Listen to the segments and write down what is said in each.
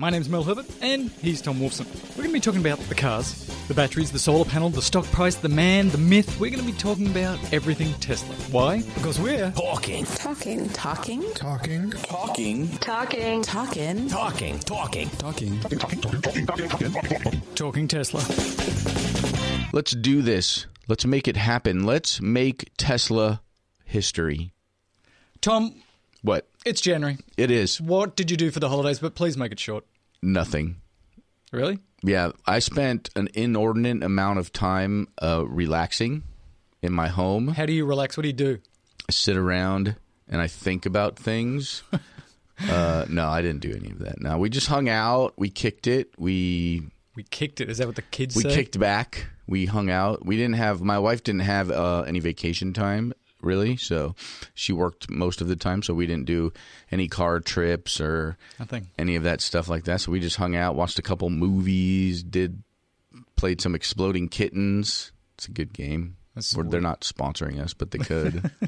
My name's Mel Herbert, and he's Tom Wolfson. We're going to be talking about the cars, the batteries, the solar panel, the stock price, the man, the myth. We're going to be talking about everything Tesla. Why? Because we're talking. Talking. Talking. Talking. Talking. Talking. Talking. Talking. Talking. Talking. Talking. talking Tesla. Let's do this. Let's make it happen. Let's make Tesla history. Tom, What? it's January. It is What did you do for the holidays? But please make it short. Nothing. Really? Yeah, I spent an inordinate amount of time uh, relaxing in my home. How do you relax? What do you do? I sit around and I think about things. uh, no, I didn't do any of that. No, we just hung out. We kicked it. We We kicked it. Is that what the kids we say? kicked back. We hung out. We didn't have. My wife didn't have uh, any vacation time really, so she worked most of the time. So we didn't do any car trips or Nothing. any of that stuff like that. So we just hung out, watched a couple movies, did played some Exploding Kittens. It's a good game. They're not sponsoring us, but they could.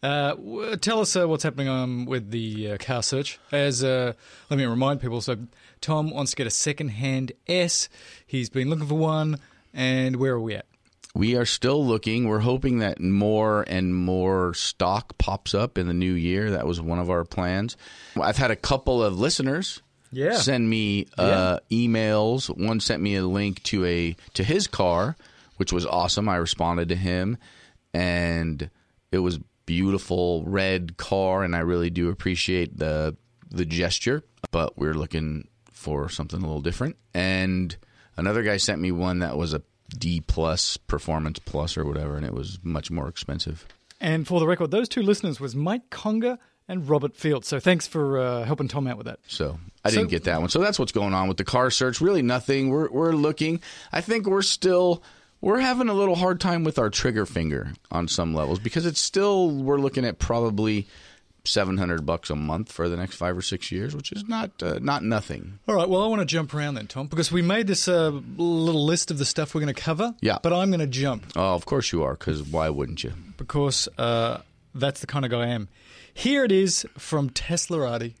Uh, w- tell us uh, what's happening um, with the uh, car search. As uh, let me remind people. So Tom wants to get a second-hand S. He's been looking for one, and where are we at? We are still looking. We're hoping that more and more stock pops up in the new year. That was one of our plans. I've had a couple of listeners Yeah. send me uh, emails. One sent me a link to a to his car, which was awesome. I responded to him, and it was beautiful red car, and I really do appreciate the the gesture. But we're looking for something a little different. And another guy sent me one that was a D plus performance plus or whatever, and it was much more expensive. And for the record, those two listeners was Mike Conger and Robert Fields. So thanks for uh, helping Tom out with that. So I didn't get that one. So that's what's going on with the car search. Really nothing. We're we're looking. I think we're still we're having a little hard time with our trigger finger on some levels because it's still we're looking at probably seven hundred bucks a month for the next five or six years, which is not uh, not nothing. All right. Well, I want to jump around then, Tom, because we made this uh, little list of the stuff we're going to cover. Yeah. But I'm going to jump Oh, of course you are, because why wouldn't you? because uh, that's the kind of guy I am. Here it is from Teslarati.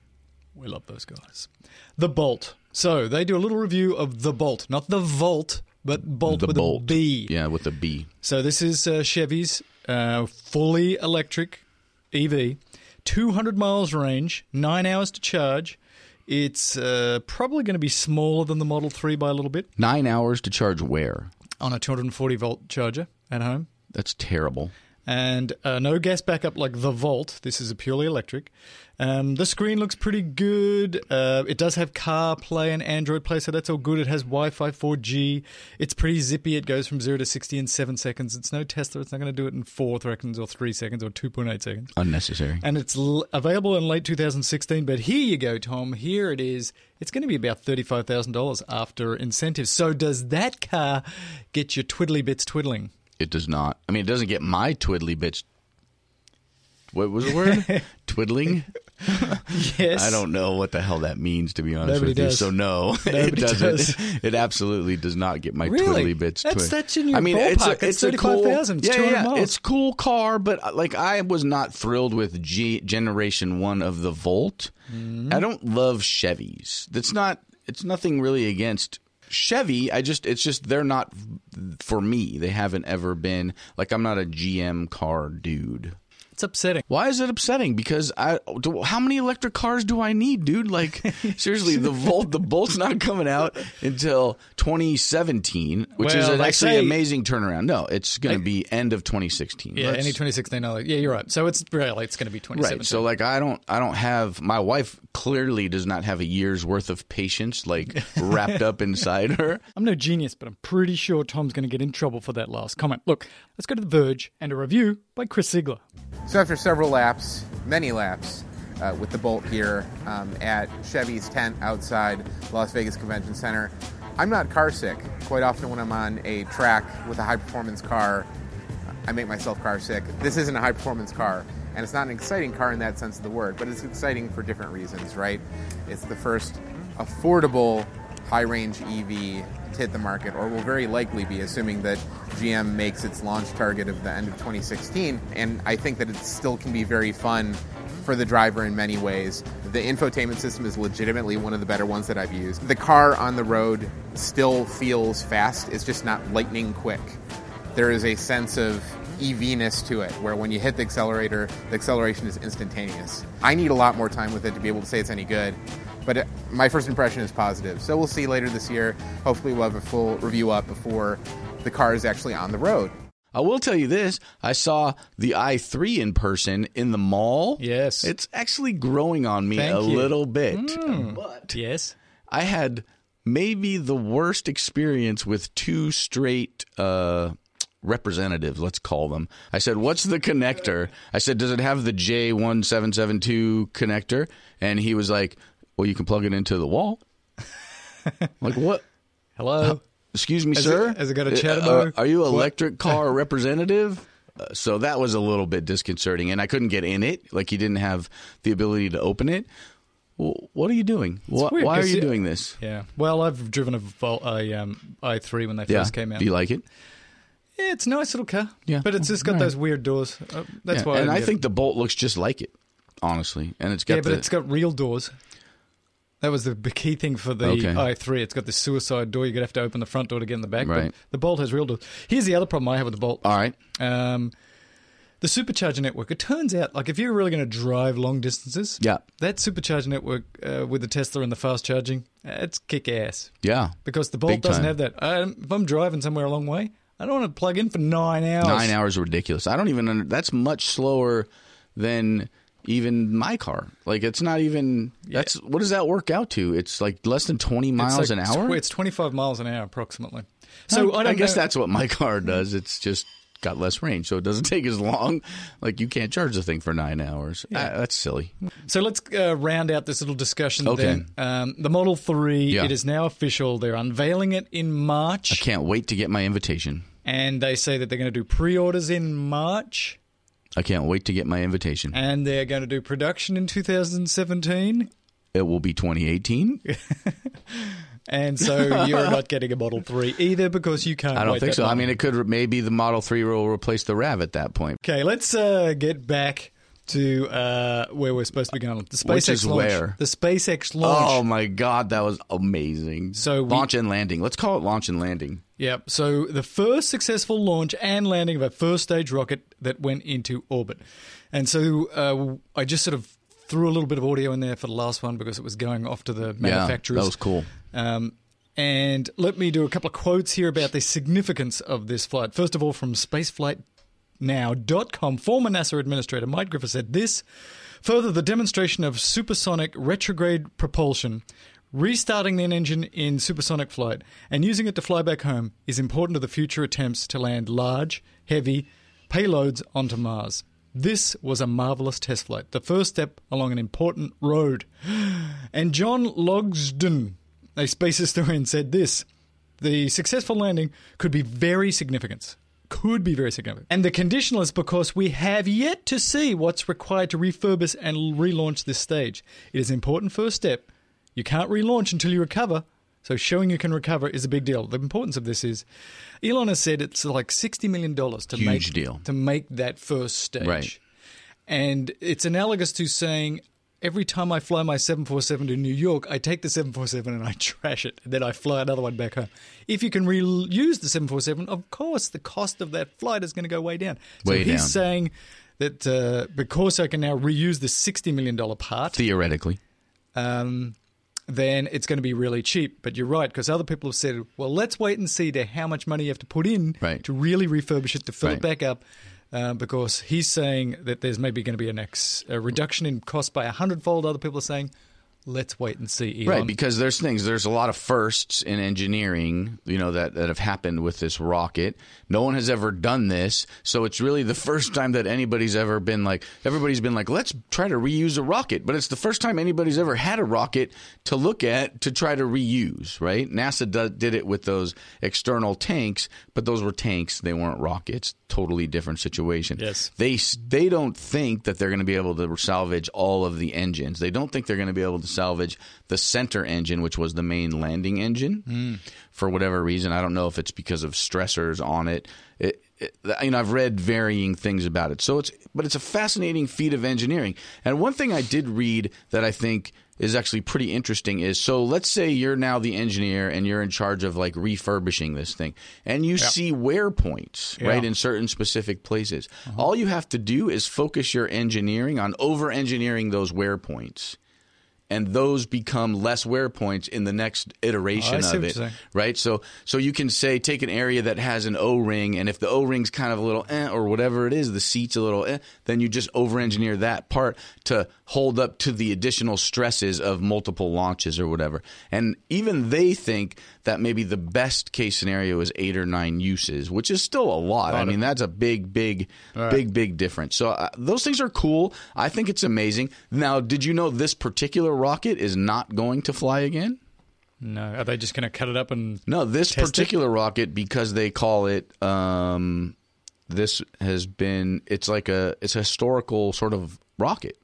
We love those guys. The Bolt. So they do a little review of the Bolt, not the Volt, but Bolt The with Bolt, a B. yeah, with a B. So this is uh, Chevy's uh, fully electric EV, 200 miles range, nine hours to charge. It's uh, probably going to be smaller than the Model 3 by a little bit Nine hours to charge where? on a 240 volt charger at home. That's terrible. And uh, no gas backup like the Volt. This is a purely electric. Um, the screen looks pretty good. Uh, it does have CarPlay and Android Play, so that's all good. It has Wi-Fi 4G. It's pretty zippy. It goes from zero to sixty in seven seconds. It's no Tesla. It's not going to do it in four seconds or three seconds or two point eight seconds. Unnecessary. And it's l- available in late 2016. But here you go, Tom. Here it is. It's going to be about $35,000 after incentives. So does that car get your twiddly bits twiddling? It does not. I mean, it doesn't get my twiddly bits. What was the word? Twiddling? Yes. I don't know what the hell that means, to be honest Nobody with you. So no, it doesn't. does. It absolutely does not get my Really? twiddly bits. That's- twid- that's in your I mean, it's ballpark. a, It's it's a cool. 35,000. It's yeah, yeah, miles. it's a cool car, but uh, like I was not thrilled with G generation one of the Volt. Mm-hmm. I don't love Chevys. That's not. It's nothing really against. Chevy, I just it's just they're not for me. They haven't ever been like I'm not a GM car dude. It's upsetting. Why is it upsetting? Because I, do, how many electric cars do I need, dude? Like seriously, the Volt, the Bolt's not coming out until 2017, which is an actually say- amazing turnaround. No, it's going to be end of 2016. Yeah, Let's- any 2016. no, Yeah, you're right. So it's really it's going to be 2017. Right. So like I don't I don't have my wife clearly does not have a year's worth of patience like wrapped up inside her. I'm no genius, but I'm pretty sure Tom's going to get in trouble for that last comment. Look, let's go to The Verge and a review by Chris Ziegler. So after several laps, many laps, uh, with the Bolt here um, at Chevy's tent outside Las Vegas Convention Center, I'm not car sick. Quite often when I'm on a track with a high performance car, I make myself car sick. This isn't a high performance car, and it's not an exciting car in that sense of the word, but it's exciting for different reasons, right? It's the first affordable high range EV to hit the market, or will very likely be, assuming that GM makes its launch target of the end of 2016. And I think that it still can be very fun for the driver in many ways. The infotainment system is legitimately one of the better ones that I've used. The car on the road still feels fast, it's just not lightning quick. There is a sense of EV-ness to it, where when you hit the accelerator, the acceleration is instantaneous. I need a lot more time with it to be able to say it's any good, but it, my first impression is positive. So we'll see later this year. Hopefully, we'll have a full review up before the car is actually on the road. I will tell you this: I saw the i3 in person in the mall. Yes. it's actually growing on me Thank a you. little bit. Hmm. But Yes. I had maybe the worst experience with two straight uh, representatives, let's call them. I said, What's the connector? I said, Does it have the J1772 connector? And he was like, Well, you can plug it into the wall. like, what? Hello. Excuse me, Has sir? it- has it got a Uh, are you electric car representative? Uh, so that was a little bit disconcerting, and I couldn't get in it. Like, he didn't have the ability to open it. Well, what are you doing? Wh- weird, Why are you it- doing this? Yeah. Well, I've driven a, Vol- a um, i3 when they first came out. Do you like it? yeah, it's a nice little car. Yeah. But it's just got right. those weird doors. Uh, that's Yeah, why. and I, I think get the Bolt looks just like it, honestly. And it's it. got yeah, but the it's got real doors. That was the key thing for the Okay. i3. It's got the suicide door. You're gonna have to open the front door to get in the back. Right. But the Bolt has real doors. Here's the other problem I have with the Bolt. all right. Um, the supercharger network. It turns out, like, if you're really going to drive long distances, Yeah, that supercharger network uh, with the Tesla and the fast charging, uh, it's kick ass yeah. because the Bolt Big doesn't time. have that. Um, if I'm driving somewhere a long way, I don't want to plug in for nine hours. Nine hours are ridiculous. I don't even. Under, that's much slower than even my car. Like it's not even. That's what does that work out to? It's like less than twenty miles like an hour. It's 25 miles an hour approximately. So I, I, don't guess know- that's what my car does. It's just got less range, so it doesn't take as long. Like you can't charge the thing for nine hours. Ah, that's silly. So let's uh, round out this little discussion. Okay. Then. Um, the Model Three. Yeah. It is now official. They're unveiling it in March, I Can't wait to get my invitation. and they say that they're going to do pre-orders in March, I can't wait to get my invitation. and they're going to do production in 2017. It will be 2018. And so you're not getting a Model 3 either because you can't I don't think so. I mean, it could maybe the Model 3 will replace the Rav at that point. Okay, let's uh, get back to uh, where we're supposed to be going. The SpaceX Which is launch. where? The SpaceX launch. Oh my god, that was amazing. So we- launch and landing. Let's call it launch and landing. Yep. So the first successful launch and landing of a first stage rocket that went into orbit. And so uh, I just sort of threw a little bit of audio in there for the last one because it was going off to the manufacturers. Yeah, that was cool. Um, and let me do a couple of quotes here about the significance of this flight. First of all, from spaceflightnow.com, former NASA administrator Mike Griffin said this Further, the demonstration of supersonic retrograde propulsion, restarting the engine in supersonic flight, and using it to fly back home is important to the future attempts to land large, heavy payloads onto Mars. This was a marvelous test flight, the first step along an important road. And John Logsdon, a space historian, said this The successful landing could be very significant. Could be very significant. And the conditional is because we have yet to see what's required to refurbish and relaunch this stage. It is an important first step. You can't relaunch until you recover, so showing you can recover is a big deal. The importance of this is Elon has said it's like $60 million to Huge make deal. to make that first stage. Right. And it's analogous to saying every time I fly my 747 to New York, I take the 747 and I trash it, and then I fly another one back home. If you can reuse the 747, of course, the cost of that flight is going to go way down. So Way he's down. saying that uh, because I can now reuse the $60 million part, Theoretically. um, then it's going to be really cheap. But you're right, because other people have said, well, let's wait and see to how much money you have to put in Right. to really refurbish it, to fill it back up. Uh, because he's saying that there's maybe going to be an ex, a reduction in cost by a hundredfold. Other people are saying, let's wait and see. Elon. Right, because there's things, there's a lot of firsts in engineering, you know, that, that have happened with this rocket. No one has ever done this. So it's really the first time that anybody's ever been like, everybody's been like, let's try to reuse a rocket. But it's the first time anybody's ever had a rocket to look at to try to reuse, right? NASA do, did it with those external tanks, but those were tanks. They weren't rockets. Totally different situation. Yes. They, they don't think that they're going to be able to salvage all of the engines. They don't think they're going to be able to salvage the center engine, which was the main landing engine, for whatever reason. I don't know if it's because of stressors on it. It, it. You know, I've read varying things about it. So it's, but it's a fascinating feat of engineering. And one thing I did read that I think is actually pretty interesting is so let's say you're now the engineer and you're in charge of like refurbishing this thing and you see wear points right in certain specific places uh-huh. all you have to do is focus your engineering on over engineering those wear points and those become less wear points in the next iteration Oh, of it right? So so you can say take an area that has an o-ring and if the o-ring's kind of a little eh, or whatever it is the seat's a little eh, then you just over engineer that part to hold up to the additional stresses of multiple launches or whatever. And even they think that maybe the best case scenario is eight or nine uses which is still a lot i mean that's a big big big big difference so uh, those things are cool i think it's amazing now did you know this particular rocket is not going to fly again No, are they just going to cut it up and? no, this Test it? particular rocket because they call it um, this has been it's like a it's a historical sort of rocket.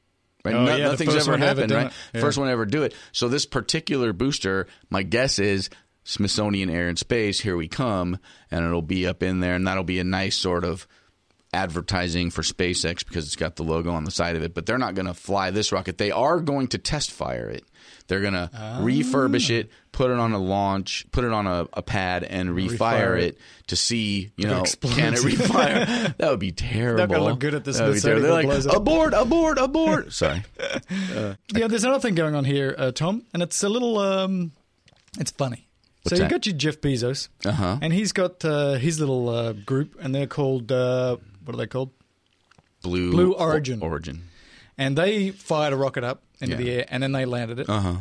Right? Oh, No- yeah, nothing's ever one ever happened, right? Yeah. First one to ever do it. So this particular booster, my guess is Smithsonian Air and Space, here we come, and it'll be up in there, and that'll be a nice sort of advertising for SpaceX because it's got the logo on the side of it. But they're not going to fly this rocket. They are going to test fire it. They're going to refurbish it, put it on a launch, put it on a, a pad, and refire, Refire it. it. to see, you know, explodes. can it refire? that would be terrible. look good at the That would be Smithsonian terrible. if it They're like, abort, abort, abort. Sorry. Yeah, there's another thing going on here, uh, Tom, and it's a little. Um, it's funny. What's so you that? got your Jeff Bezos, Uh-huh. and he's got uh, his little uh, group, and they're called uh, what are they called? Blue, Blue Origin. O- origin. And they fired a rocket up into Yeah. the air, and then they landed it. Uh huh.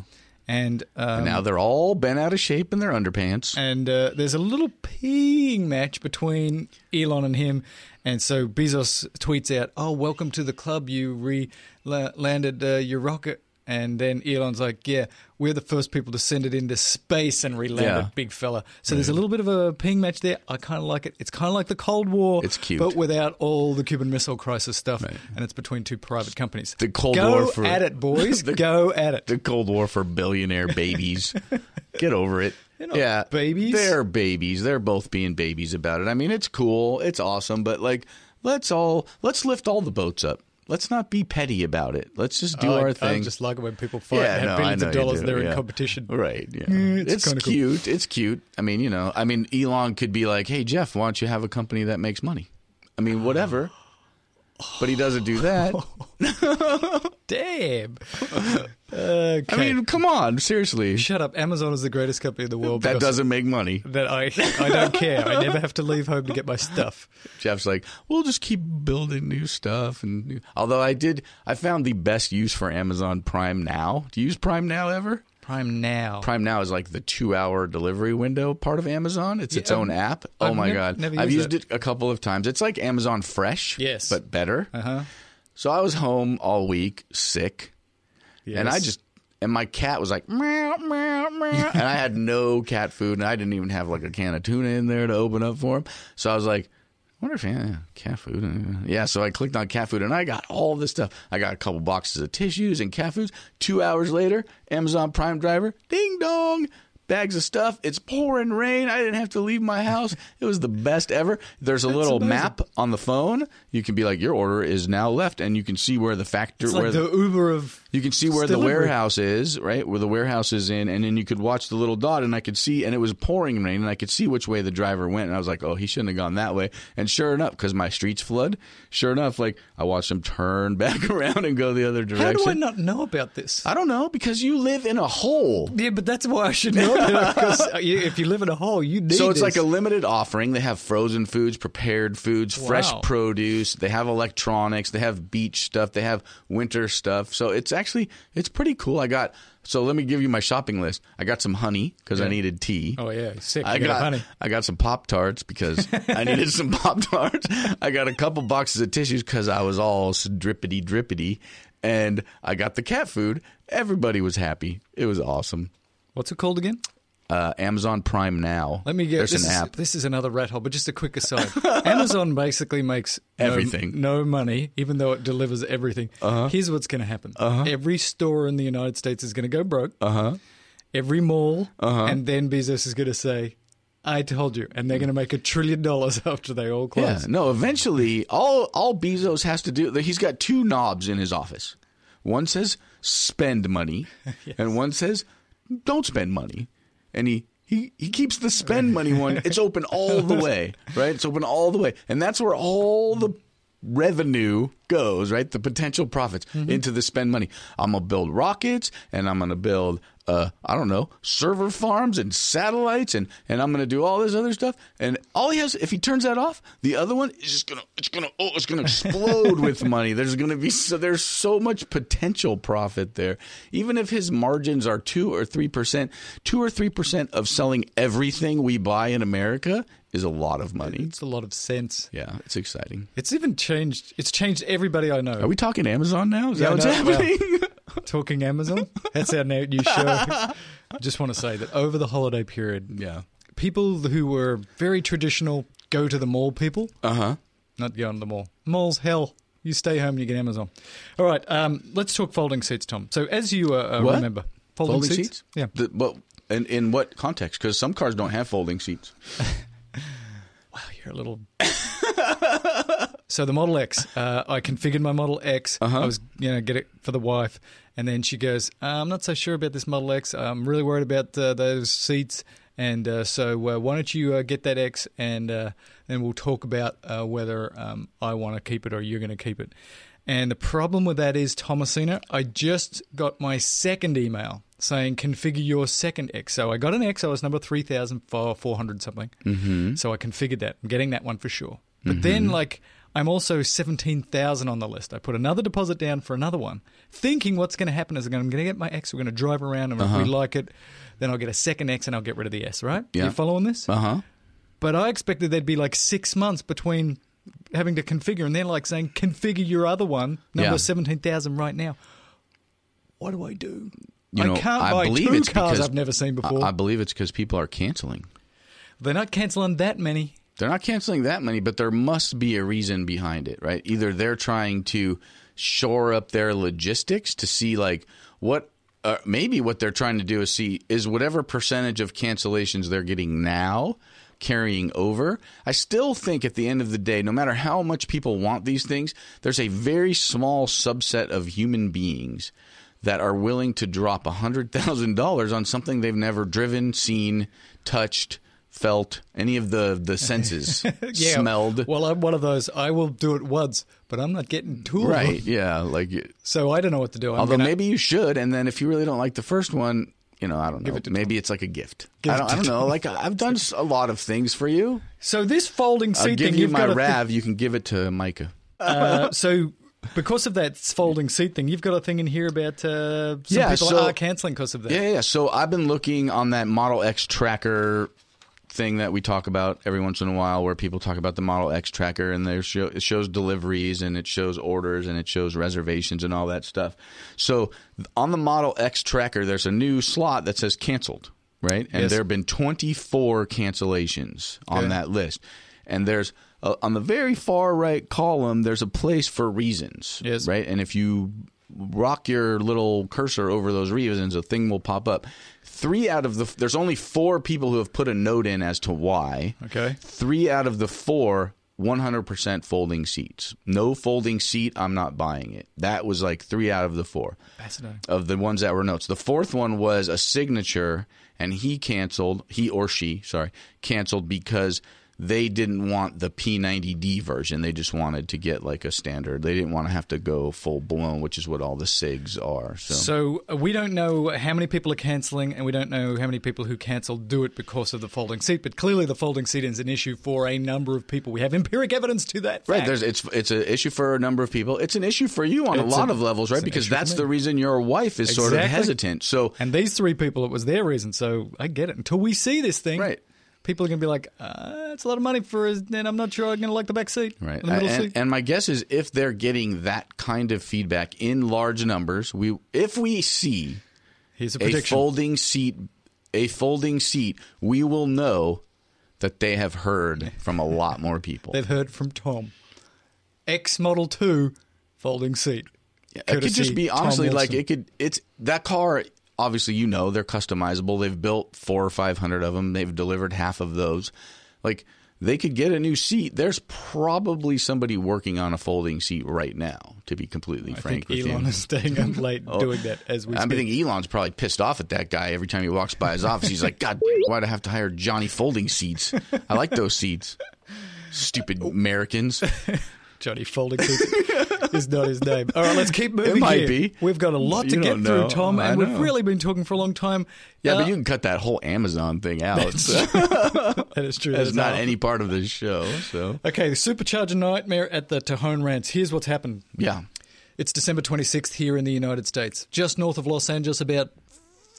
And, um, now they're all bent out of shape in their underpants. and uh, there's a little peeing match between Elon and him. And so Bezos tweets out, "Oh, welcome to the club. You re landed uh, your rocket." And then Elon's like, "Yeah, we're the first people to send it into space and re-land Yeah. it, big fella." So there's a mm. little bit of a ping match there. I kind of like it. It's kind of like the Cold War. It's cute. but without all the Cuban Missile Crisis stuff. And it's between two private companies. The Cold Go War for- at it, boys. The- Go at it. the Cold War for billionaire babies. Get over it. Yeah, babies. They're babies. They're both being babies about it. I mean, it's cool. It's awesome. But like, let's all let's lift all the boats up. Let's not be petty about it. Let's just do I, our I thing. just like it when people fight and yeah, have no, billions I of dollars. do, They're yeah. in competition. Right. Yeah. Mm, it's it's kinda cool. cute. It's cute. I mean, you know, I mean, Elon could be like, "Hey, Jeff, why don't you have a company that makes money?" I mean, whatever. But he doesn't do that. Damn. okay. I mean, come on, seriously. shut up. Amazon is the greatest company in the world. That doesn't make money. That I I don't care. I never have to leave home to get my stuff. Jeff's like, we'll just keep building new stuff. And new. although I did, I found the best use for Amazon Prime Now. Do you use Prime Now ever? Prime now. Prime Now is like the two-hour delivery window part of Amazon. It's its own app. Oh I've my nev- god, never I've used used it a couple of times. It's like Amazon Fresh, Yes. but better. Uh-huh. So I was home all week, sick, and I just and my cat was like meow meow meow, and I had no cat food, and I didn't even have like a can of tuna in there to open up for him. So I was like, wonder if yeah, cat food. Yeah, so I clicked on cat food, and I got all this stuff. I got a couple boxes of tissues and cat foods. Two hours later, Amazon Prime driver, ding dong. Bags of stuff. It's pouring rain. I didn't have to leave my house. It was the best ever. There's a little amazing. map on the phone. You can be like, your order is now left, and you can see where the factor, It's where like the Uber of you can see where the delivery. warehouse is, right? Where the warehouse is in, and then you could watch the little dot, and I could see, and it was pouring rain, and I could see which way the driver went, and I was like, oh, he shouldn't have gone that way. And sure enough, because my streets flood, sure enough, like I watched him turn back around and go the other direction. How do I not know about this? I don't know because you live in a hole. yeah, but that's why I should know it. Because if you live in a hole, you need So it's this. like a limited offering. They have frozen foods, prepared foods, fresh produce. They have electronics. They have beach stuff. They have winter stuff. So it's actually it's pretty cool. I got so let me give you my shopping list. I got some honey because I needed tea. Oh yeah, sick. I got, got honey. I got some pop tarts because I needed some pop tarts. I got a couple boxes of tissues because I was all drippity drippity, and I got the cat food. Everybody was happy. It was awesome. What's it called again? Uh, Amazon Prime Now. Let me get There's this an is, app. This is another rat hole, but just a quick aside. Amazon basically makes no- Everything. no, money, even though it delivers everything. Uh-huh. Here's what's going to happen: every store in the United States is going to go broke. Uh huh. Every mall, Uh-huh. and then Bezos is going to say, "I told you," and they're going to make a trillion dollars after they all close. Yeah. No. Eventually, all all Bezos has to do. He's got two knobs in his office. One says spend money, and one says don't spend money. And he. He, he keeps the spend money one. It's open all the way, right? It's open all the way, and that's where all the revenue goes, right? The potential profits mm-hmm. into the spend money. I'm gonna build rockets, and I'm gonna build, uh, I don't know, server farms and satellites, and and I'm gonna do all this other stuff. And all he has, if he turns that off, the other one is just gonna, it's gonna, oh, it's gonna explode with money. There's gonna be so there's so much potential profit there. Even if his margins are two or three percent, two or three percent of selling everything we buy in America is a lot of money. It's a lot of sense. Yeah, it's exciting. It's even changed. It's changed everybody I know. Are we talking Amazon now? Is Yeah, that what's no, well- happening? Talking Amazon. That's our new new show. I just want to say that over the holiday period, yeah. people who were very traditional go to the mall people, Uh huh. not go to the mall. Malls, hell. You stay home and you get Amazon. All right, um, let's talk folding seats, Tom. So, as you uh, uh, What? remember, Folding, seats? Yeah. The, well, in, in what context? Because some cars don't have folding seats. Wow, you're a little. So the Model X, uh, I configured my Model X. Uh-huh. I was, you know, get it for the wife, and then she goes, uh, "I'm not so sure about this Model X. I'm really worried about uh, those seats." And uh, so, uh, why don't you uh, get that X, and uh, then we'll talk about uh, whether um, I want to keep it or you're going to keep it. And the problem with that is, Thomasina, I just got my second email saying configure your second X. So I got an X. I was number three thousand four hundred something. Mm-hmm. So I configured that. I'm getting that one for sure. But then, like, I'm also seventeen thousand on the list. I put another deposit down for another one, thinking what's going to happen is I'm going to get my X. We're going to drive around, and if we like it, then I'll get a second X, and I'll get rid of the S. Right? Yeah. You following this? Uh huh. But I expected there'd be like six months between having to configure, and they're like saying configure your other one, number Yeah. seventeen thousand right now. What do I do? You know, I can't I buy believe two it's cars because I've never seen before. I, I believe it's because people are canceling. They're not canceling that many. They're not canceling that many, but there must be a reason behind it, right? Either they're trying to shore up their logistics to see like what uh, maybe what they're trying to do is see is whatever percentage of cancellations they're getting now carrying over. I still think at the end of the day, no matter how much people want these things, there's a very small subset of human beings that are willing to drop $100,000 on something they've never driven, seen, touched, felt, any of the, the senses, smelled. Well, I'm one of those. I will do it once, but I'm not getting two Right, yeah. Like, So I don't know what to do. I'm although gonna- maybe you should, and then if you really don't like the first one, you know, I don't know. maybe it's like a gift. Give I don't, I don't know. Like I've done a lot of things for you. So this folding I'll seat give thing, you my Rav. You can give it to Micah. uh, so because of that folding seat thing, you've got a thing in here about uh, some Yeah, people so- are cancelling because of that. Yeah, yeah, yeah. So I've been looking on that Model X tracker thing that we talk about every once in a while, where people talk about the Model X tracker, and there show, it shows deliveries and it shows orders and it shows reservations and all that stuff. So on the Model X tracker, there's a new slot that says canceled, right? And Yes. there have been 24 cancellations on that list, and there's uh, on the very far right column, there's a place for reasons, Yes. right? And if you rock your little cursor over those reasons, a thing will pop up. Three out of the there's only four people who have put a note in as to why. Okay. Three out of the four 100% folding seats. No folding seat, I'm not buying it. That was like 3 out of the 4 Fascinating. of the ones that were notes. The fourth one was a signature, and he canceled, he or she, sorry, canceled because they didn't want the P90D version. They just wanted to get like a standard. They didn't want to have to go full blown, which is what all the SIGs are. So, So uh, we don't know how many people are cancelling, and we don't know how many people who cancelled do it because of the folding seat. But clearly, the folding seat is an issue for a number of people. We have empiric evidence to that. Right, there's it's it's an issue for a number of people. It's an issue for you on a lot a- of levels, right? Because that's the reason your wife is sort of hesitant. So And these three people, it was their reason. So I get it. Until we see this thing, Right. People are going to be like, uh, "It's a lot of money for," us, and I'm not sure I'm going to like the back seat, Right. the middle and, seat. and my guess is if they're getting that kind of feedback in large numbers, we if we see Here's a a prediction. folding seat a folding seat, we will know that they have heard from a lot more people. They've heard from Tom. X Model 2 folding seat. it could just be honestly like it could. It's that car. Obviously, you know they're customizable. They've built four or five hundred of them. They've delivered half of those. Like they could get a new seat. There's probably somebody working on a folding seat right now. To be completely I frank think with Elon you. is staying up late oh. doing that as we I speak. think Elon's probably pissed off at that guy every time he walks by his office. He's like, God, why'd I have to hire Johnny folding seats? I like those seats. Stupid oh. Americans. Johnny Folding Seat is not his name. All right, let's keep moving. It might here. be. We've got a lot to You get through. Tom, I and we've really been talking for a long time. Yeah, Uh, but you can cut that whole Amazon thing out. So that is true. that's That's not any part of this show. So Okay, the supercharger nightmare at the Tejon Ranch. Here's what's happened. yeah, It's December 26th here in the United States. Just north of Los Angeles, about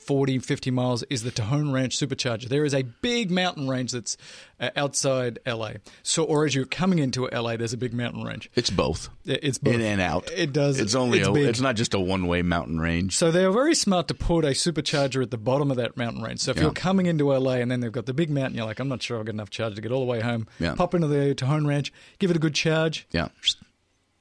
40, 50 miles, is the Tejon Ranch Supercharger. There is a big mountain range that's uh, outside LA. So, or as you're coming into LA, there's a big mountain range. it's both. It's both. In and out. It does. It's only it's a. It's not just a one-way mountain range. So they were very smart to put a supercharger at the bottom of that mountain range. So if Yeah. you're coming into LA and then they've got the big mountain, you're like, I'm not sure I've got enough charge to get all the way home. Yeah. Pop into the Tejon Ranch, give it a good charge, Yeah.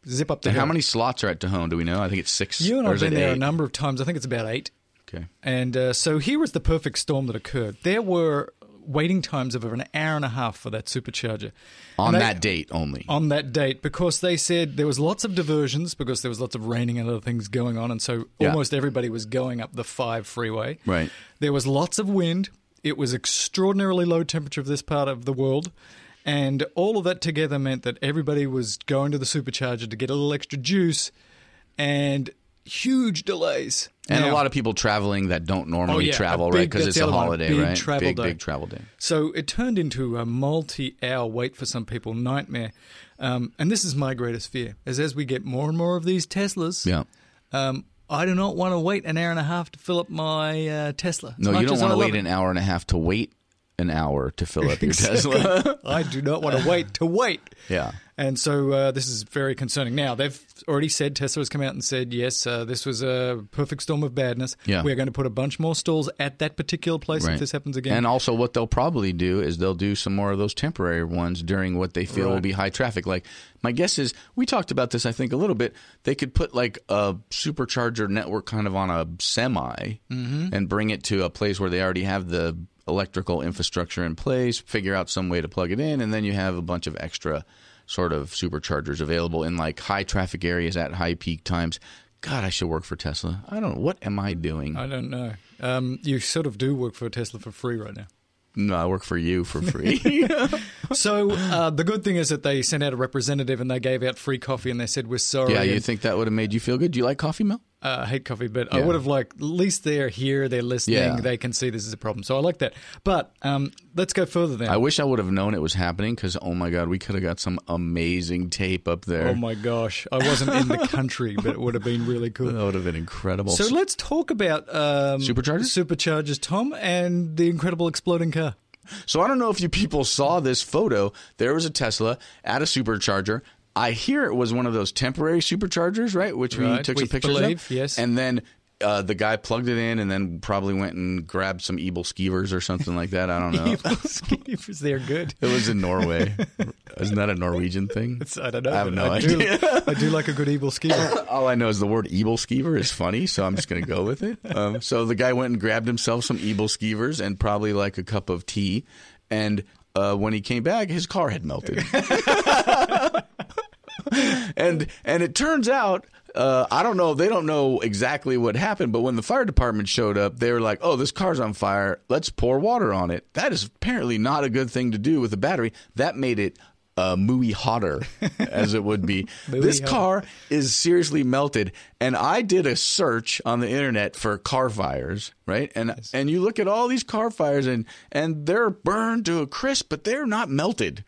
zip up the how many slots are at Tejon? Do we know? I think it's six. You and or I've is it been there a number of times. I think it's about eight. Okay. And uh, so here was the perfect storm that occurred. There were waiting times of an hour and a half for that supercharger. On they- that date only. on that date because they said there was lots of diversions because there was lots of raining and other things going on and so Yeah. almost everybody was going up the 5 freeway. Right. There was lots of wind. It was extraordinarily low temperature of this part of the world. And all of that together meant that everybody was going to the supercharger to get a little extra juice and huge delays. And Now- a lot of people traveling that don't normally Oh, yeah, travel, big- right? Because it's a one, holiday, big right? travel big, day. big travel day. So it turned into a multi-hour wait for some people, nightmare. Um, and this is my greatest fear, is as we get more and more of these Teslas, Yeah. um, I do not want to wait an hour and a half to fill up my uh, Tesla. No, you don't want to wait it. an hour and a half to wait an hour to fill up your Tesla. I do not want to wait to wait. yeah. And so uh, this is very concerning. Now, they've already said, Tesla has come out and said, yes, uh, this was a perfect storm of badness. Yeah. We're going to put a bunch more stalls at that particular place Right. if this happens again. And also, what they'll probably do is they'll do some more of those temporary ones during what they feel will be high traffic. Like, my guess is we talked about this, I think, a little bit. They could put like a supercharger network kind of on a semi Mm-hmm. and bring it to a place where they already have the electrical infrastructure in place, figure out some way to plug it in, and then you have a bunch of extra sort of superchargers available in like high traffic areas at high peak times. God, I should work for Tesla. I don't know. What am I doing? I don't know. Um, you sort of do work for Tesla for free right now. no, I work for you for free. So uh, the good thing is that they sent out a representative and they gave out free coffee and they said we're sorry. Yeah, you and, think that would have made you feel good? Do you like coffee, Mel? Uh, I hate coffee, but I would have liked at least they're here, they're listening, Yeah. they can see this is a problem. So I like that. But um, let's go further then. I wish I would have known it was happening because, oh my God, we could have got some amazing tape up there. oh my gosh, I wasn't in the country, but it would have been really cool. That would have been incredible. So let's talk about um, Superchargers? Superchargers, Tom, and the incredible exploding car. So I don't know if you people saw this photo. There was a Tesla at a supercharger. I hear it was one of those temporary superchargers, right? Which we Right, took we some pictures believe, of. yes. And then uh, the guy plugged it in and then probably went and grabbed some evil skeevers or something like that. I don't know. Evil skeevers, they're good. it was in Norway. Isn't that a Norwegian thing? It's, I don't know. I have no I idea. Do, I do like a good evil skeever. All I know is the word evil skeever is funny, so I'm just going to go with it. Um, so the guy went and grabbed himself some evil skeevers and probably like a cup of tea. And uh, when he came back, his car had melted. And and it turns out. Uh, I don't know. They don't know exactly what happened, but when the fire department showed up, they were like, "Oh, this car's on fire. Let's pour water on it." That is apparently not a good thing to do with a battery. That made it uh, mooey hotter, as it would be. this car is seriously melted, and I did a search on the internet for car fires, right? And and you look at all these car fires, and and they're burned to a crisp, but they're not melted.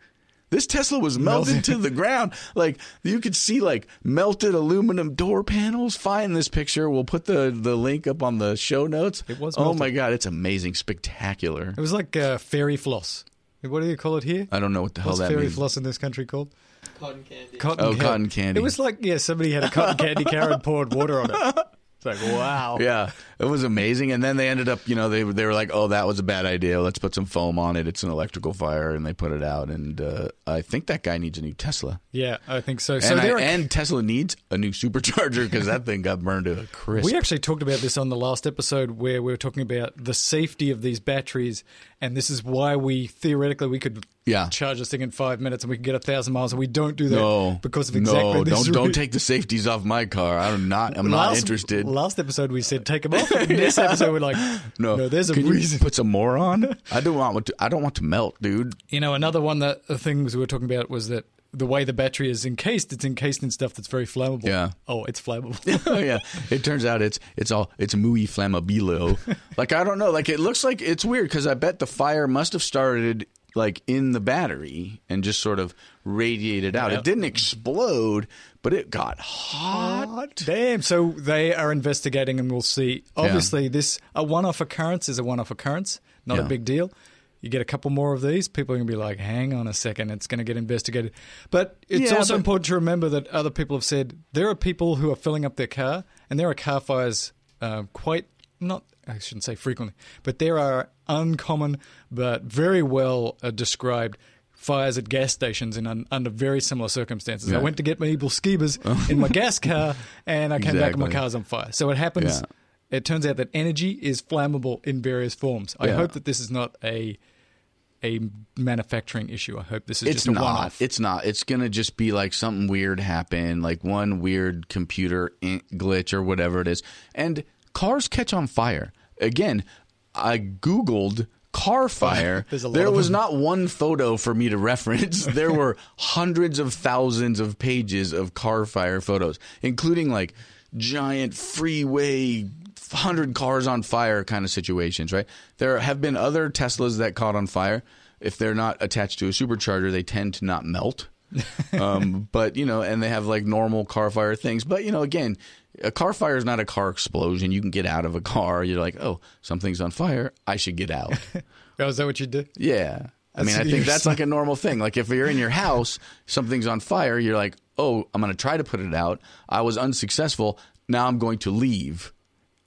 This Tesla was melted to the ground. Like you could see like melted aluminum door panels. Find this picture. We'll put the, the link up on the show notes. It was Oh my god, it's amazing, spectacular. It was like uh, fairy floss. What do you call it here? I don't know what the hell What's that fairy means. floss in this country called? Cotton candy. Cotton Oh, candy. cotton candy. It was like yeah, somebody had a cotton candy car and poured water on it. It's like wow. Yeah, it was amazing. And then they ended up, you know, they they were like, "Oh, that was a bad idea. Let's put some foam on it. It's an electrical fire," and they put it out. And uh, I think that guy needs a new Tesla. Yeah, I think so. So And, I- are and Tesla needs a new supercharger because that thing got burned to a crisp. We actually talked about this on the last episode where we were talking about the safety of these batteries, and this is why we theoretically we could Yeah. charge this thing in five minutes and we could get a thousand miles, and we don't do that no, because of exactly no, this. don't don't take the safeties off my car. I'm not. I'm not interested. Last episode we said take them off. This episode we're like, No, no, there's a reason. put some more on. I don't want to. I don't want to melt, dude. You know, another one that the things we were talking about was that the way the battery is encased, it's encased in stuff that's very flammable. Yeah. Oh, it's flammable. oh yeah, it turns out it's it's all it's muy flammabilo. like I don't know, like it looks like it's weird because I bet the fire must have started like in the battery and just sort of radiated out. Yeah. It didn't explode, but it got hot. Damn. So they are investigating, and we'll see. Obviously, this a one-off occurrence is a one-off occurrence, not a big deal. You get a couple more of these, people are going to be like, "Hang on a second, it's going to get investigated." But it's Yeah, also but- important to remember that other people have said there are people who are filling up their car, and there are car fires uh, quite not. I shouldn't say frequently, but there are uncommon but very well uh, described fires at gas stations in un- under very similar circumstances. I went to get my Eagle Skeebers in my gas car, and I came back and my Exactly. car's on fire. So it happens. Yeah. It turns out that energy is flammable in various forms. I Yeah. hope that this is not a a manufacturing issue. I hope this is It's just a not. one-off. It's not. It's gonna just be like something weird happened, like one weird computer glitch or whatever it is. And cars catch on fire. Again, I googled car fire. There's a lot there was not one photo for me to reference. There were hundreds of thousands of pages of car fire photos, including like giant freeway. 100 cars on fire kind of situations, right? There have been other Teslas that caught on fire. If they're not attached to a supercharger, they tend to not melt. um, but, you know, and they have like normal car fire things. But, you know, again, a car fire is not a car explosion. You can get out of a car. You're like, oh, something's on fire. I should get out. Oh, is that what you did? Yeah. I mean, I think that's like a normal thing. Like if you're in your house, something's on fire, you're like, "Oh, I'm going to try to put it out. I was unsuccessful. Now I'm going to leave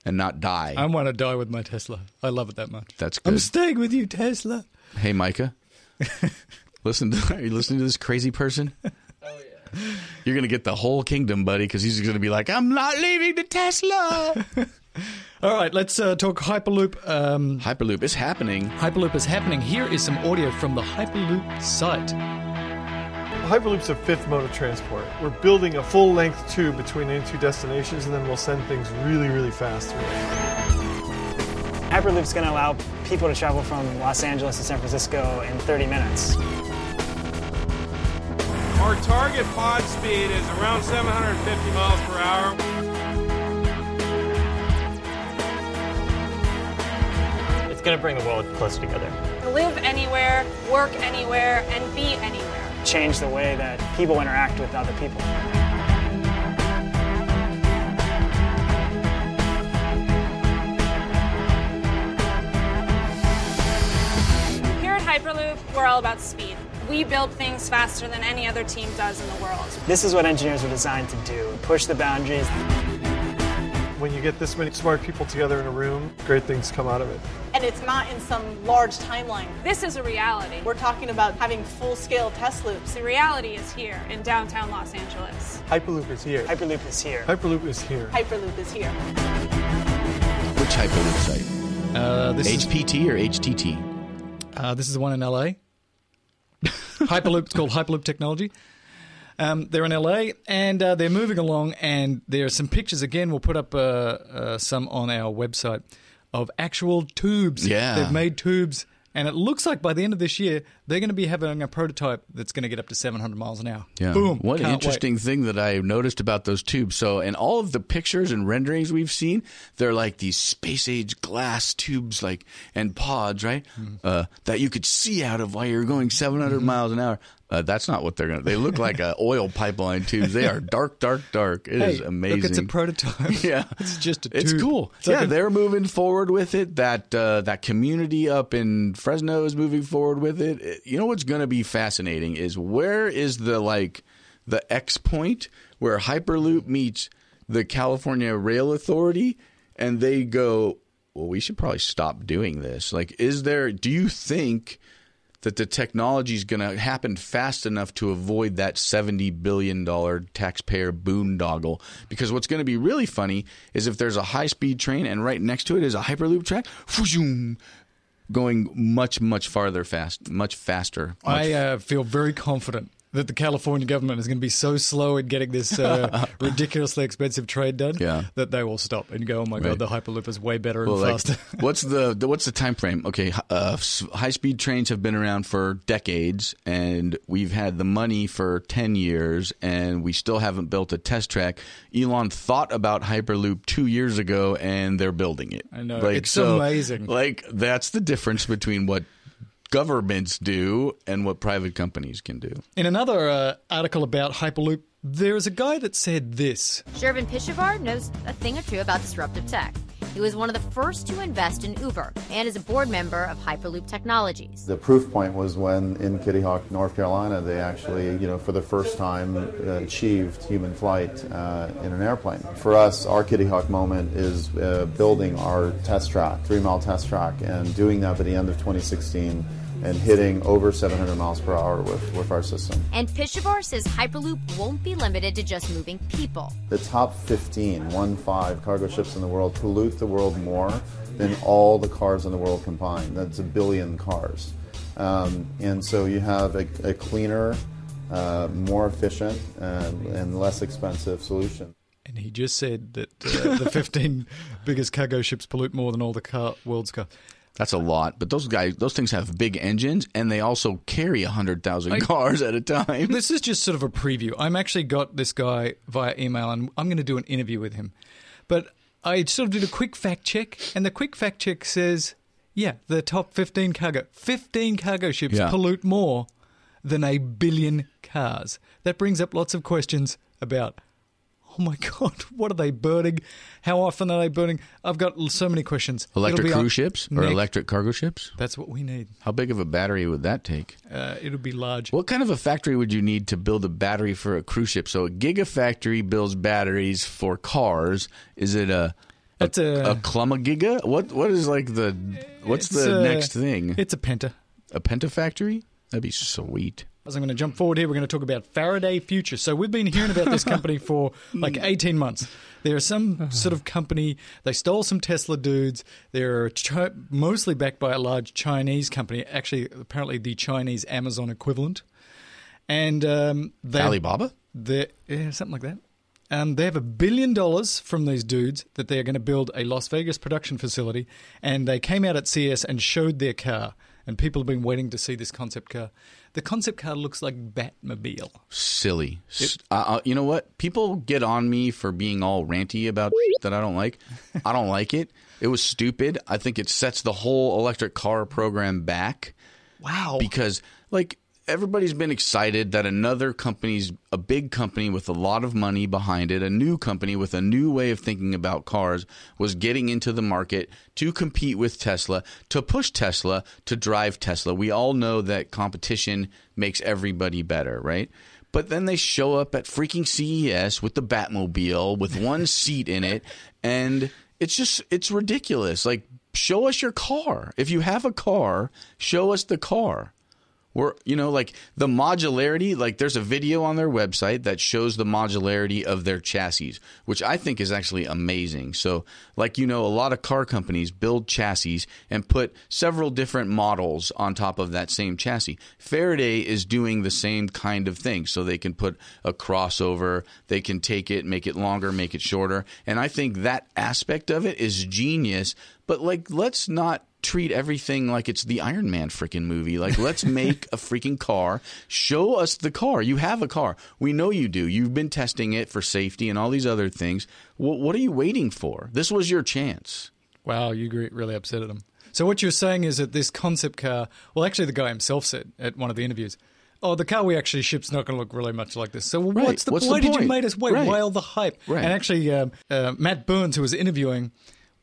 and not die." I want to die with my Tesla. I love it that much. That's I'm staying with you, Tesla. hey, Micah. listen to are you listening to this crazy person? Yeah. You're going to get the whole kingdom, buddy, cuz he's going to be like, "I'm not leaving the Tesla." All right, let's uh, talk Hyperloop. Um, Hyperloop is happening. Hyperloop is happening. Here is some audio from the Hyperloop site. Hyperloop's a fifth mode of transport. We're building a full length tube between any two destinations, and then we'll send things really, really fast through it. Hyperloop's going to allow people to travel from Los Angeles to San Francisco in 30 minutes. Our target pod speed is around 750 miles per hour. It's going to bring the world closer together. live anywhere, work anywhere, and be anywhere. Change the way that people interact with other people. Here at Hyperloop, we're all about speed. We build things faster than any other team does in the world. This is what engineers are designed to do push the boundaries. When you get this many smart people together in a room, great things come out of it. And it's not in some large timeline. This is a reality. We're talking about having full scale test loops. The reality is here in downtown Los Angeles. Hyperloop is here. Hyperloop is here. Hyperloop is here. Hyperloop is here. Which Hyperloop site? Uh, this is HPT or HTT? Uh, this is the one in LA. Hyperloop. It's called Hyperloop Technology. Um, they're in LA and uh, they're moving along. And there are some pictures. Again, we'll put up uh, uh, some on our website of actual tubes. Yeah. they've made tubes, and it looks like by the end of this year they're going to be having a prototype that's going to get up to 700 miles an hour. Yeah. Boom! What an Can't interesting wait. thing that I noticed about those tubes. So, in all of the pictures and renderings we've seen, they're like these space age glass tubes, like and pods, right? Mm-hmm. Uh, that you could see out of while you're going 700 miles an hour. Uh, that's not what they're gonna. They look like a oil pipeline tubes. They are dark, dark, dark. It is Hey, amazing. Look, it's a prototype. Yeah, it's just a It's tube. cool. It's like yeah, a- they're moving forward with it. That uh, that community up in Fresno is moving forward with it. It- You know what's going to be fascinating is where is the like the X point where Hyperloop meets the California Rail Authority and they go, well, we should probably stop doing this. Like, is there, do you think that the technology is going to happen fast enough to avoid that $70 billion taxpayer boondoggle? Because what's going to be really funny is if there's a high speed train and right next to it is a Hyperloop track, going much, much farther fast, much faster. Much I uh, feel very confident that the California government is going to be so slow in getting this uh, ridiculously expensive trade done Yeah. that they will stop and go, oh my Right. god, the Hyperloop is way better and like, faster. what's the, the what's the time frame? Okay, uh, high speed trains have been around for decades, and we've had the money for ten years, and we still haven't built a test track. Elon thought about Hyperloop two years ago, and they're building it. I know. Like, It's so, amazing. Like that's the difference between what governments do and what private companies can do. In another uh, article about Hyperloop, there is a guy that said this. Shervin Pishevar knows a thing or two about disruptive tech. He was one of the first to invest in Uber and is a board member of Hyperloop Technologies. The proof point was when in Kitty Hawk, North Carolina, they actually, you know, for the first time uh, achieved human flight uh, in an airplane. For us, our Kitty Hawk moment is uh, building our test track, three mile test track, and doing that by the end of 2016 and hitting over 700 miles per hour with, with our system. And Pishevar says Hyperloop won't be limited to just moving people. The top 15, one five cargo ships in the world pollute the world more than all the cars in the world combined. That's a billion cars. Um, and so you have a, a cleaner, uh, more efficient, uh, and less expensive solution. And he just said that uh, the 15 biggest cargo ships pollute more than all the car, world's cars. That's a lot, but those guys, those things have big engines, and they also carry hundred thousand cars at a time. This is just sort of a preview. I'm actually got this guy via email, and I'm going to do an interview with him. But I sort of did a quick fact check, and the quick fact check says, yeah, the top 15 cargo, 15 cargo ships Yeah. pollute more than a billion cars. That brings up lots of questions about. Oh my God! What are they burning? How often are they burning? I've got so many questions. Electric cruise ships or next- electric cargo ships? That's what we need. How big of a battery would that take? Uh, it'll be large. What kind of a factory would you need to build a battery for a cruise ship? So a gigafactory builds batteries for cars. Is it a a, It's a- a giga? What what is like the what's the a- next thing? It's a penta. A penta factory? That'd be sweet. As I'm going to jump forward here, we're going to talk about Faraday Future. So we've been hearing about this company for like 18 months. They're some sort of company. They stole some Tesla dudes. They're chi- mostly backed by a large Chinese company, actually, apparently the Chinese Amazon equivalent. And um, they Alibaba? Yeah, something like that. Um, they have a billion dollars from these dudes that they are going to build a Las Vegas production facility. And they came out at CES and showed their car. And people have been waiting to see this concept car. The concept car looks like Batmobile. Silly. S- uh, uh, you know what? People get on me for being all ranty about that I don't like. I don't like it. It was stupid. I think it sets the whole electric car program back. Wow. Because like everybody's been excited that another company's a big company with a lot of money behind it, a new company with a new way of thinking about cars was getting into the market to compete with Tesla, to push Tesla, to drive Tesla. We all know that competition makes everybody better, right? But then they show up at freaking CES with the Batmobile with one seat in it and it's just it's ridiculous. Like show us your car. If you have a car, show us the car. We're, you know, like the modularity, like there's a video on their website that shows the modularity of their chassis, which I think is actually amazing. So, like, you know, a lot of car companies build chassis and put several different models on top of that same chassis. Faraday is doing the same kind of thing. So they can put a crossover, they can take it, make it longer, make it shorter. And I think that aspect of it is genius. But, like, let's not treat everything like it's the Iron Man freaking movie. Like, let's make a freaking car. Show us the car. You have a car. We know you do. You've been testing it for safety and all these other things. What, what are you waiting for? This was your chance. Wow, you gre- really upset at them. So what you're saying is that this concept car, well, actually, the guy himself said at one of the interviews, "Oh, the car we actually ship's not going to look really much like this." So Right. what's the What's the why did you point? make us wait? Right. Why all the hype? Right. And actually, um, uh, Matt Burns, who was interviewing,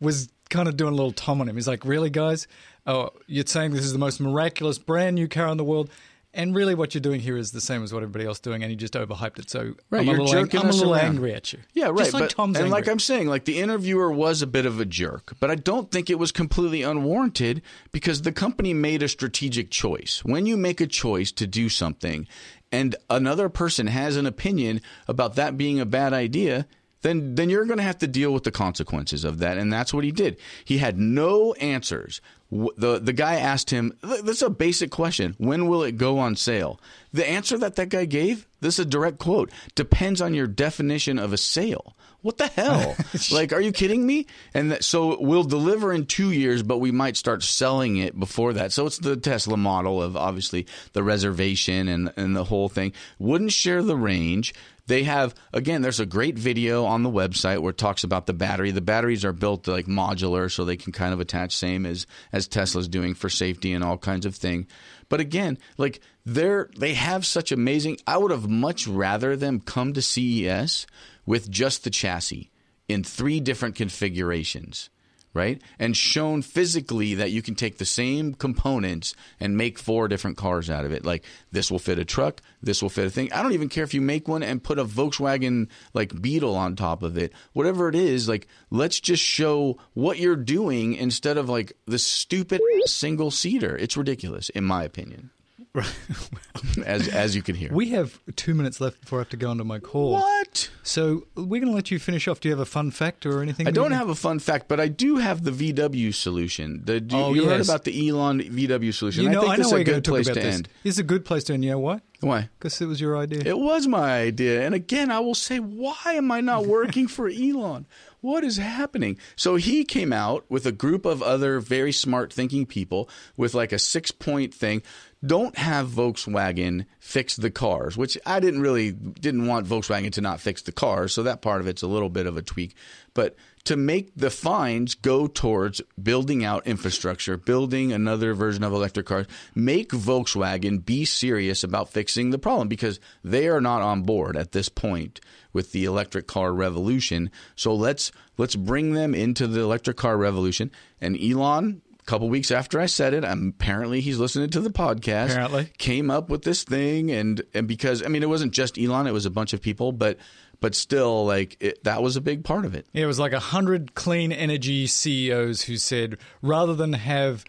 was kind of doing a little tom on him. He's like, "Really, guys? Oh, you're saying this is the most miraculous brand new car in the world?" And really, what you're doing here is the same as what everybody else is doing, and you just overhyped it. So Right, I'm a little, ang- I'm a little angry at you. Yeah, right. Just like but, Tom's and angry. like I'm saying, like the interviewer was a bit of a jerk, but I don't think it was completely unwarranted because the company made a strategic choice. When you make a choice to do something and another person has an opinion about that being a bad idea, then then you're going to have to deal with the consequences of that and that's what he did. He had no answers. The the guy asked him this is a basic question. When will it go on sale? The answer that that guy gave, this is a direct quote, depends on your definition of a sale. What the hell? like, are you kidding me? And that, so we'll deliver in two years, but we might start selling it before that. So it's the Tesla model of obviously the reservation and and the whole thing. Wouldn't share the range. They have again. There's a great video on the website where it talks about the battery. The batteries are built like modular, so they can kind of attach same as as Tesla's doing for safety and all kinds of thing. But again, like they're they have such amazing. I would have much rather them come to CES with just the chassis in three different configurations right? And shown physically that you can take the same components and make four different cars out of it. Like this will fit a truck, this will fit a thing. I don't even care if you make one and put a Volkswagen like Beetle on top of it. Whatever it is, like let's just show what you're doing instead of like the stupid single seater. It's ridiculous in my opinion. as as you can hear. We have two minutes left before I have to go onto my call. What? So we're going to let you finish off. Do you have a fun fact or anything? I don't have a fun fact, but I do have the VW solution. The, do, Oh, you heard yes. about the Elon VW solution? You know, I think I this know is a good place to this. end. It's a good place to end. You know why? Why? Because it was your idea. It was my idea. And again, I will say, why am I not working for Elon? What is happening? So he came out with a group of other very smart thinking people with like a six point thing. Don't have Volkswagen fix the cars, which I didn't really didn't want Volkswagen to not fix the cars. So that part of it's a little bit of a tweak. But to make the fines go towards building out infrastructure, building another version of electric cars, make Volkswagen be serious about fixing the problem because they are not on board at this point with the electric car revolution. So let's let's bring them into the electric car revolution. And Elon, a couple weeks after I said it, apparently he's listening to the podcast. Apparently. came up with this thing, and and because I mean it wasn't just Elon, it was a bunch of people, but but still like it, that was a big part of it. Yeah, it was like a hundred clean energy CEOs who said rather than have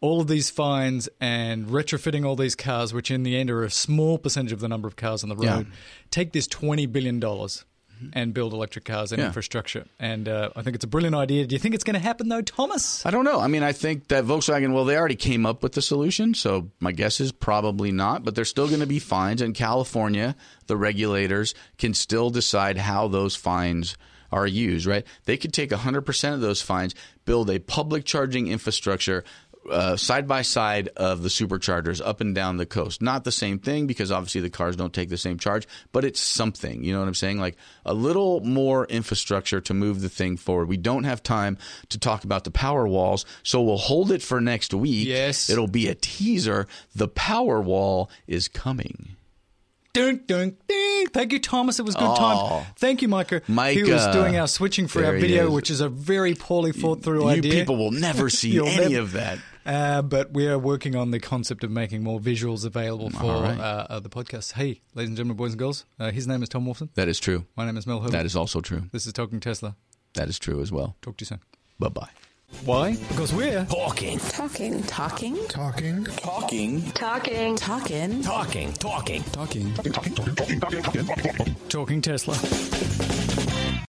all of these fines and retrofitting all these cars, which in the end are a small percentage of the number of cars on the road, Yeah. take this twenty billion dollars and build electric cars and Yeah. infrastructure. And uh, I think it's a brilliant idea. Do you think it's going to happen though, Thomas? I don't know. I mean, I think that Volkswagen, well, they already came up with the solution, so my guess is probably not, but there's still going to be fines. In California, the regulators can still decide how those fines are used, right? They could take 100% of those fines, build a public charging infrastructure. Uh, side by side of the superchargers up and down the coast. Not the same thing because obviously the cars don't take the same charge, but it's something. You know what I'm saying? Like a little more infrastructure to move the thing forward. We don't have time to talk about the power walls, so we'll hold it for next week. Yes. It'll be a teaser. The power wall is coming. Dun, dun, ding. Thank you, Thomas. It was good Oh. time. Thank you, Micah. Mike, he was doing our switching for our video, is. which is a very poorly thought through You idea. people will never see any of that. Uh, but we are working on the concept of making more visuals available for All right. uh, uh, the podcast. Hey, ladies and gentlemen, boys and girls, uh, his name is Tom Wolfson. That is true. My name is Mel Herbert. That is also true. This is Talking Tesla. That is true as well. Talk to you soon. Bye bye. Why? Because we're talking. Talking. Talking. Talking. Talking. Talking. Talking. Talking. Talking. Talking. talking Tesla.